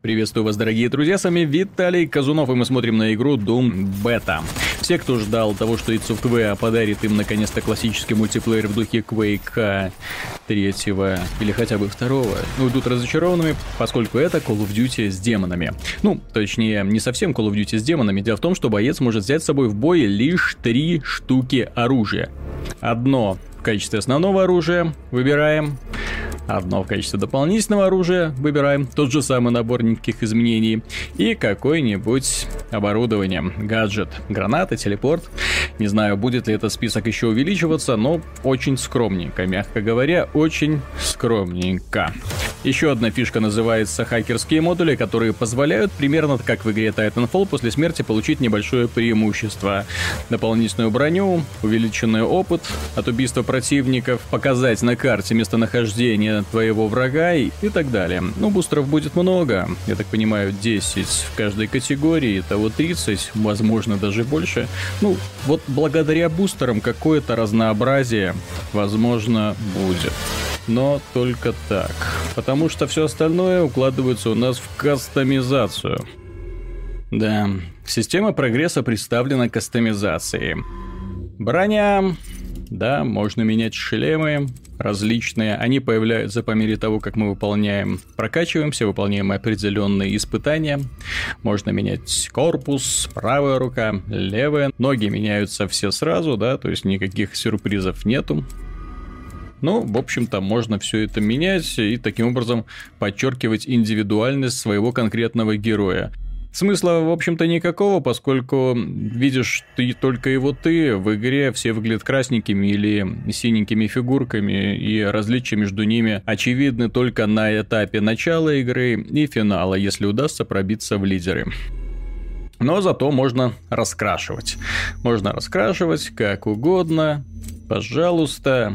Приветствую вас, дорогие друзья, с вами Виталий Казунов, и мы смотрим на игру Doom Beta. Все, кто ждал того, что id Software подарит им наконец-то классический мультиплеер в духе Quake третьего или хотя бы второго, ну, идут разочарованными, поскольку это Call of Duty с демонами. Ну, точнее, не совсем Call of Duty с демонами. Дело в том, что боец может взять с собой в бой лишь три штуки оружия. Одно в качестве основного оружия выбираем, Одно в качестве дополнительного оружия выбираем тот же самый набор никаких изменений. И какое-нибудь оборудование, гаджет, граната, телепорт. Не знаю, будет ли этот список еще увеличиваться, но очень скромненько, мягко говоря, очень скромненько. Еще одна фишка называется хакерские модули, которые позволяют примерно как в игре Titanfall после смерти получить небольшое преимущество. Дополнительную броню, увеличенный опыт от убийства противников, показать на карте местонахождение твоего врага и, и так далее. Ну, бустеров будет много, я так понимаю, 10 в каждой категории, того 30, возможно, даже больше. Ну, вот благодаря бустерам какое-то разнообразие, возможно, будет но только так. Потому что все остальное укладывается у нас в кастомизацию. Да, система прогресса представлена кастомизацией. Броня, да, можно менять шлемы различные. Они появляются по мере того, как мы выполняем, прокачиваемся, выполняем определенные испытания. Можно менять корпус, правая рука, левая. Ноги меняются все сразу, да, то есть никаких сюрпризов нету. Ну, в общем-то, можно все это менять и таким образом подчеркивать индивидуальность своего конкретного героя. Смысла, в общем-то, никакого, поскольку видишь ты только его ты, в игре все выглядят красненькими или синенькими фигурками, и различия между ними очевидны только на этапе начала игры и финала, если удастся пробиться в лидеры. Но зато можно раскрашивать. Можно раскрашивать как угодно. Пожалуйста,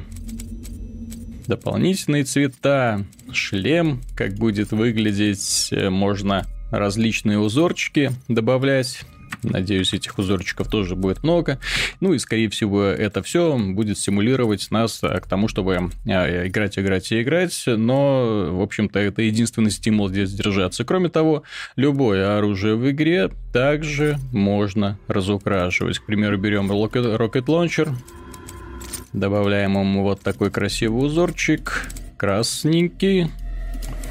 дополнительные цвета, шлем, как будет выглядеть, э, можно различные узорчики добавлять. Надеюсь, этих узорчиков тоже будет много. Ну и, скорее всего, это все будет стимулировать нас э, к тому, чтобы э, играть, играть и играть. Но, в общем-то, это единственный стимул здесь держаться. Кроме того, любое оружие в игре также можно разукрашивать. К примеру, берем Rocket Launcher, Добавляем ему вот такой красивый узорчик, красненький.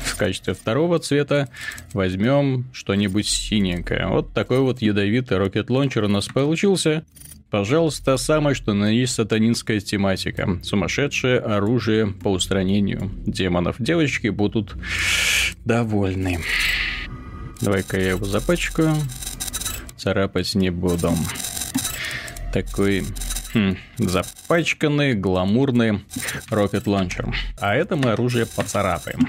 В качестве второго цвета возьмем что-нибудь синенькое. Вот такой вот ядовитый рокет лончер у нас получился. Пожалуйста, самое что на есть сатанинская тематика. Сумасшедшее оружие по устранению демонов. Девочки будут довольны. Давай-ка я его запачкаю. Царапать не буду. Такой Хм, запачканный, гламурный Rocket Launcher. А это мы оружие поцарапаем.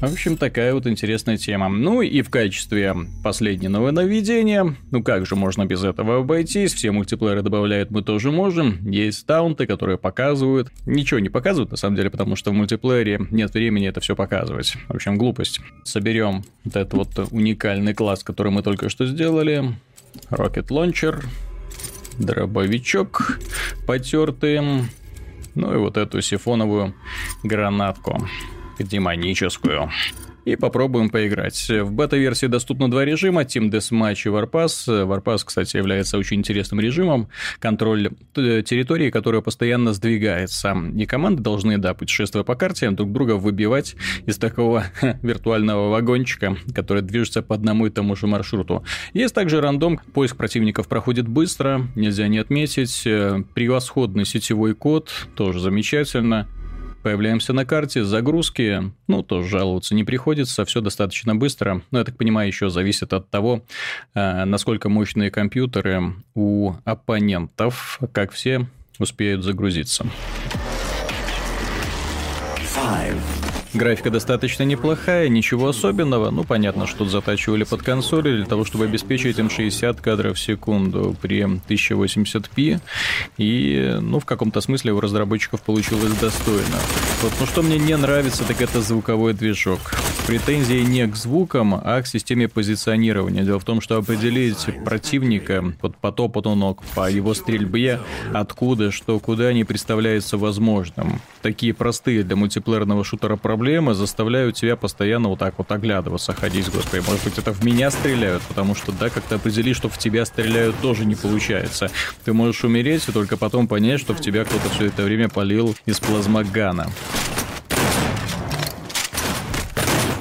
В общем, такая вот интересная тема. Ну и в качестве последнего нововведения, ну как же можно без этого обойтись, все мультиплееры добавляют мы тоже можем. Есть таунты, которые показывают. Ничего не показывают, на самом деле, потому что в мультиплеере нет времени это все показывать. В общем, глупость. Соберем вот этот вот уникальный класс, который мы только что сделали. Rocket Launcher дробовичок потертый, ну и вот эту сифоновую гранатку демоническую и попробуем поиграть. В бета-версии доступно два режима, Team Deathmatch и Warpass. Warpass, кстати, является очень интересным режимом, контроль территории, которая постоянно сдвигается. И команды должны, да, путешествуя по карте, друг друга выбивать из такого виртуального вагончика, который движется по одному и тому же маршруту. Есть также рандом, поиск противников проходит быстро, нельзя не отметить, превосходный сетевой код, тоже замечательно. Появляемся на карте, загрузки, ну, тоже жаловаться не приходится, все достаточно быстро. Но, я так понимаю, еще зависит от того, э, насколько мощные компьютеры у оппонентов, как все успеют загрузиться. Five. Графика достаточно неплохая, ничего особенного. Ну, понятно, что тут затачивали под консоли для того, чтобы обеспечить им 60 кадров в секунду при 1080p. И, ну, в каком-то смысле у разработчиков получилось достойно. Вот, ну, что мне не нравится, так это звуковой движок. Претензии не к звукам, а к системе позиционирования. Дело в том, что определить противника вот по топоту ног, по его стрельбе, откуда, что, куда не представляется возможным. Такие простые для мультиплеерного шутера проблемы заставляют тебя постоянно вот так вот оглядываться, ходить, господи, может быть, это в меня стреляют, потому что, да, как-то определить, что в тебя стреляют, тоже не получается. Ты можешь умереть и только потом понять, что в тебя кто-то все это время полил из плазмогана.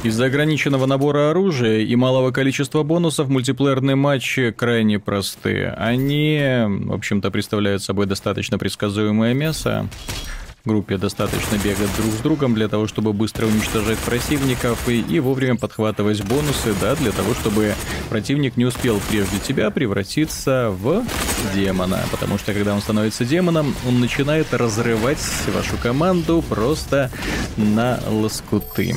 Из-за ограниченного набора оружия и малого количества бонусов мультиплеерные матчи крайне простые. Они, в общем-то, представляют собой достаточно предсказуемое мясо. Группе достаточно бегать друг с другом для того, чтобы быстро уничтожать противников и, и вовремя подхватывать бонусы, да, для того, чтобы противник не успел прежде тебя превратиться в демона. Потому что когда он становится демоном, он начинает разрывать вашу команду просто на лоскуты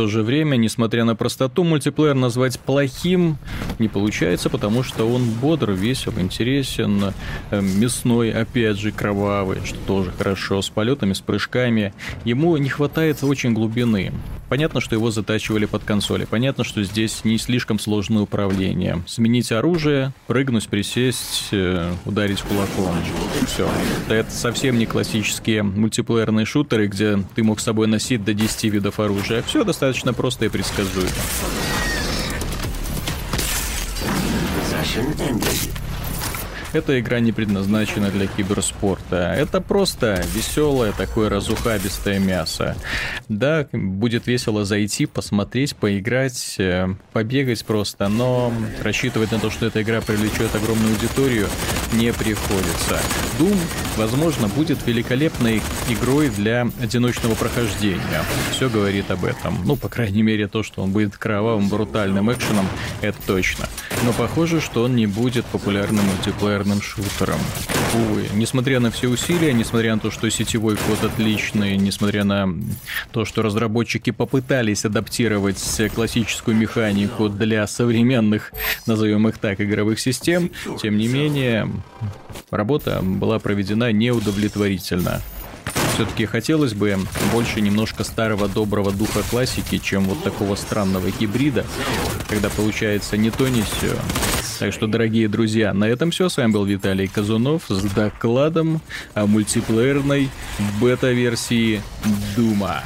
то же время, несмотря на простоту, мультиплеер назвать плохим не получается, потому что он бодр, весел, интересен, э, мясной, опять же, кровавый, что тоже хорошо, с полетами, с прыжками. Ему не хватает очень глубины. Понятно, что его затачивали под консоли. Понятно, что здесь не слишком сложное управление. Сменить оружие, прыгнуть, присесть, э, ударить кулаком. Все. Это совсем не классические мультиплеерные шутеры, где ты мог с собой носить до 10 видов оружия. Все достаточно достаточно просто и предсказуемо. Эта игра не предназначена для киберспорта. Это просто веселое такое разухабистое мясо. Да, будет весело зайти, посмотреть, поиграть, э, побегать просто, но рассчитывать на то, что эта игра привлечет огромную аудиторию, не приходится. Doom, возможно, будет великолепной игрой для одиночного прохождения. Все говорит об этом. Ну, по крайней мере, то, что он будет кровавым, брутальным экшеном, это точно. Но похоже, что он не будет популярным мультиплеером мультиплеерным шутером. Увы, несмотря на все усилия, несмотря на то, что сетевой код отличный, несмотря на то, что разработчики попытались адаптировать классическую механику для современных, назовем их так, игровых систем, тем не менее, работа была проведена неудовлетворительно все-таки хотелось бы больше немножко старого доброго духа классики, чем вот такого странного гибрида, когда получается не то, не все. Так что, дорогие друзья, на этом все. С вами был Виталий Казунов с докладом о мультиплеерной бета-версии Дума.